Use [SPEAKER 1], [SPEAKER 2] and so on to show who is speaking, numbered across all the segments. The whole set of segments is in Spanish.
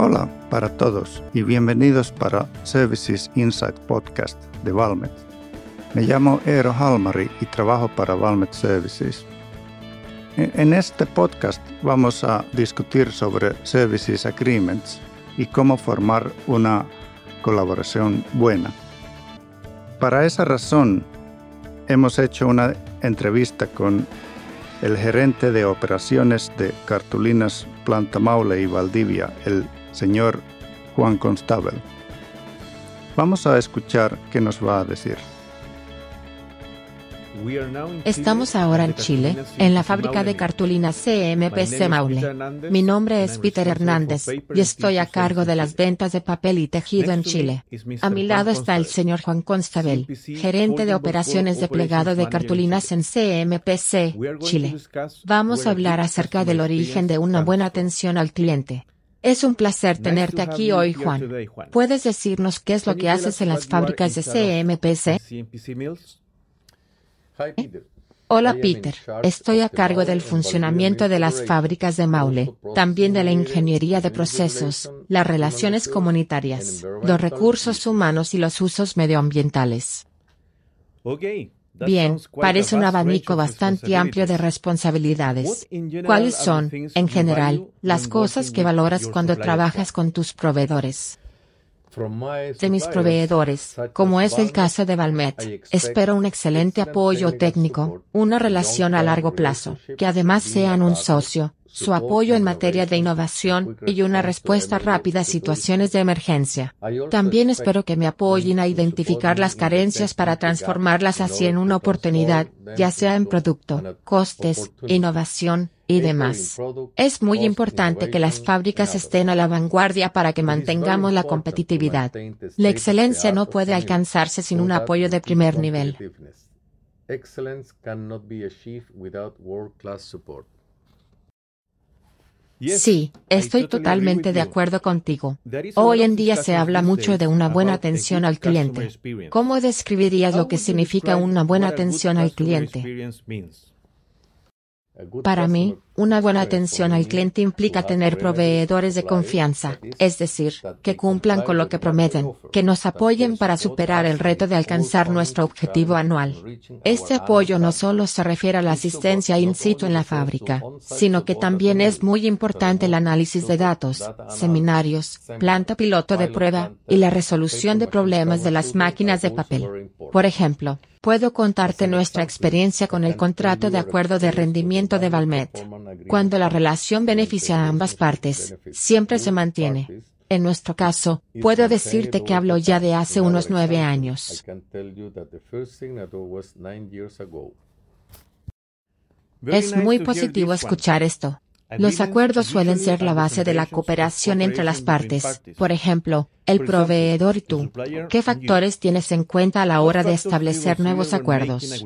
[SPEAKER 1] Hola para todos y bienvenidos para Services Insight Podcast de Valmet. Me llamo Eero Halmari y trabajo para Valmet Services. En este podcast vamos a discutir sobre Services Agreements y cómo formar una colaboración buena. Para esa razón, hemos hecho una entrevista con el gerente de operaciones de cartulinas Planta Maule y Valdivia, el señor Juan Constabel. Vamos a escuchar qué nos va a decir.
[SPEAKER 2] Estamos ahora en Chile, en la fábrica de cartulinas CMPC Maule. Mi nombre es Peter Hernández y estoy a cargo de las ventas de papel y tejido en Chile. A mi lado está el señor Juan Constabel, gerente de operaciones de plegado de cartulinas en CMPC, Chile. Vamos a hablar acerca del origen de una buena atención al cliente. Es un placer tenerte aquí hoy, Juan. ¿Puedes decirnos qué es lo que haces en las fábricas de CMPC? Hola Peter, estoy a cargo del funcionamiento de las fábricas de Maule, también de la ingeniería de procesos, las relaciones comunitarias, los recursos humanos y los usos medioambientales. Bien, parece un abanico bastante amplio de responsabilidades. ¿Cuáles son, en general, las cosas que valoras cuando trabajas con tus proveedores? de mis proveedores, como es el caso de Valmet. Espero un excelente apoyo técnico, una relación a largo plazo, que además sean un socio, su apoyo en materia de innovación y una respuesta rápida a situaciones de emergencia. También espero que me apoyen a identificar las carencias para transformarlas así en una oportunidad, ya sea en producto, costes, innovación, y demás. Es muy importante que las fábricas estén a la vanguardia para que mantengamos la competitividad. La excelencia no puede alcanzarse sin un apoyo de primer nivel. Sí, estoy totalmente de acuerdo contigo. Hoy en día se habla mucho de una buena atención al cliente. ¿Cómo describirías lo que significa una buena atención al cliente? Para mí, una buena atención al cliente implica tener proveedores de confianza, es decir, que cumplan con lo que prometen, que nos apoyen para superar el reto de alcanzar nuestro objetivo anual. Este apoyo no solo se refiere a la asistencia in situ en la fábrica, sino que también es muy importante el análisis de datos, seminarios, planta piloto de prueba, y la resolución de problemas de las máquinas de papel. Por ejemplo, Puedo contarte nuestra experiencia con el contrato de acuerdo de rendimiento de Valmet. Cuando la relación beneficia a ambas partes, siempre se mantiene. En nuestro caso, puedo decirte que hablo ya de hace unos nueve años. Es muy positivo escuchar esto. Los acuerdos suelen ser la base de la cooperación entre las partes. Por ejemplo, el proveedor y tú. ¿Qué factores tienes en cuenta a la hora de establecer nuevos acuerdos?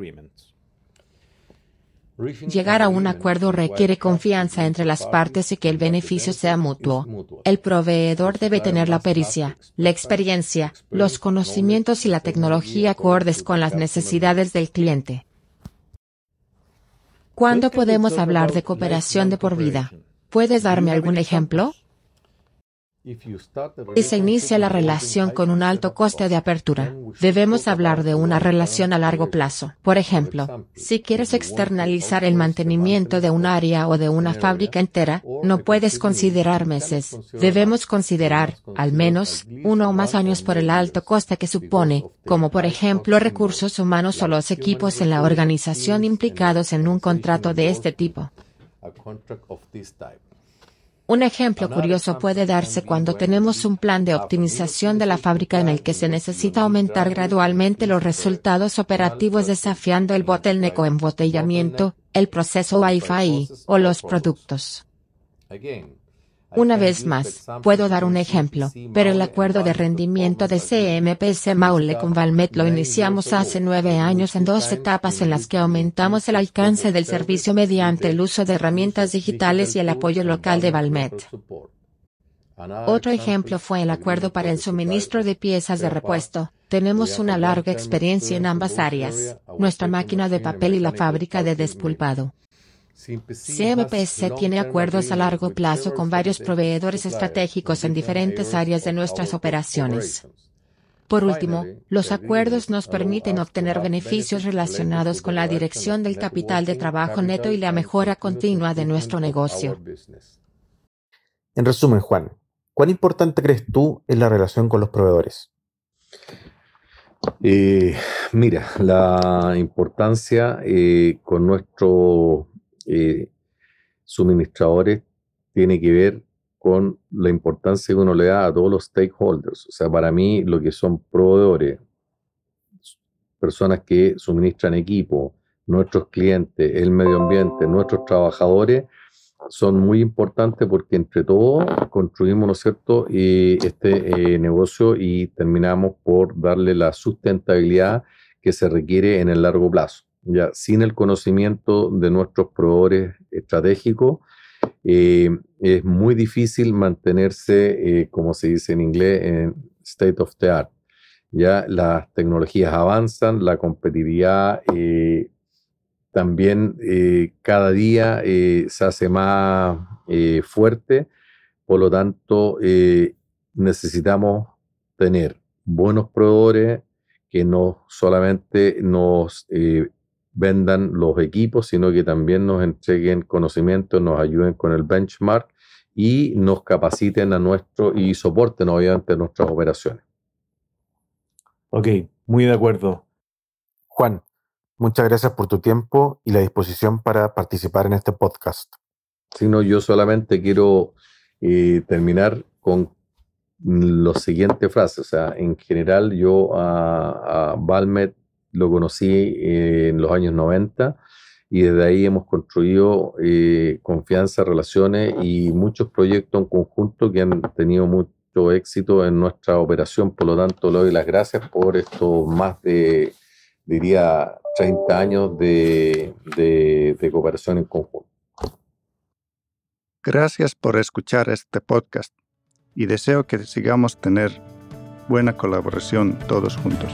[SPEAKER 2] Llegar a un acuerdo requiere confianza entre las partes y que el beneficio sea mutuo. El proveedor debe tener la pericia, la experiencia, los conocimientos y la tecnología acordes con las necesidades del cliente. ¿Cuándo podemos hablar de cooperación de por vida? ¿Puedes darme algún ejemplo? Si se inicia la relación con un alto coste de apertura, debemos hablar de una relación a largo plazo. Por ejemplo, si quieres externalizar el mantenimiento de un área o de una fábrica entera, no puedes considerar meses. Debemos considerar, al menos, uno o más años por el alto coste que supone, como por ejemplo recursos humanos o los equipos en la organización implicados en un contrato de este tipo. Un ejemplo curioso puede darse cuando tenemos un plan de optimización de la fábrica en el que se necesita aumentar gradualmente los resultados operativos desafiando el bottleneck o embotellamiento, el proceso Wi-Fi, o los productos. Una vez más, puedo dar un ejemplo, pero el acuerdo de rendimiento de CMPS Maule con Valmet lo iniciamos hace nueve años en dos etapas en las que aumentamos el alcance del servicio mediante el uso de herramientas digitales y el apoyo local de Valmet. Otro ejemplo fue el acuerdo para el suministro de piezas de repuesto. Tenemos una larga experiencia en ambas áreas, nuestra máquina de papel y la fábrica de despulpado. CMPC tiene acuerdos a largo plazo con varios proveedores estratégicos en diferentes áreas de nuestras operaciones. Por último, los acuerdos nos permiten obtener beneficios relacionados con la dirección del capital de trabajo neto y la mejora continua de nuestro negocio.
[SPEAKER 3] En resumen, Juan, ¿cuán importante crees tú es la relación con los proveedores?
[SPEAKER 4] Eh, mira, la importancia eh, con nuestros eh, suministradores tiene que ver con la importancia que uno le da a todos los stakeholders. O sea, para mí lo que son proveedores, personas que suministran equipo, nuestros clientes, el medio ambiente, nuestros trabajadores, son muy importantes porque entre todos construimos, ¿no es cierto?, este eh, negocio y terminamos por darle la sustentabilidad que se requiere en el largo plazo. Ya, sin el conocimiento de nuestros proveedores estratégicos, eh, es muy difícil mantenerse, eh, como se dice en inglés, en state of the art. Ya las tecnologías avanzan, la competitividad también eh, cada día se hace más fuerte, por lo tanto necesitamos tener buenos proveedores que no solamente nos vendan los equipos, sino que también nos entreguen conocimiento, nos ayuden con el benchmark y nos capaciten a nuestro y soporten obviamente nuestras operaciones.
[SPEAKER 3] Ok, muy de acuerdo. Juan, Muchas gracias por tu tiempo y la disposición para participar en este podcast.
[SPEAKER 4] Sí, no, yo solamente quiero eh, terminar con la siguiente frase. O sea, en general yo a, a Valmet lo conocí en los años 90 y desde ahí hemos construido eh, confianza, relaciones y muchos proyectos en conjunto que han tenido mucho éxito en nuestra operación. Por lo tanto, le doy las gracias por estos más de, diría, 30 años de, de cooperación en conjunto.
[SPEAKER 1] Gracias por escuchar este podcast y deseo que sigamos tener buena colaboración todos juntos.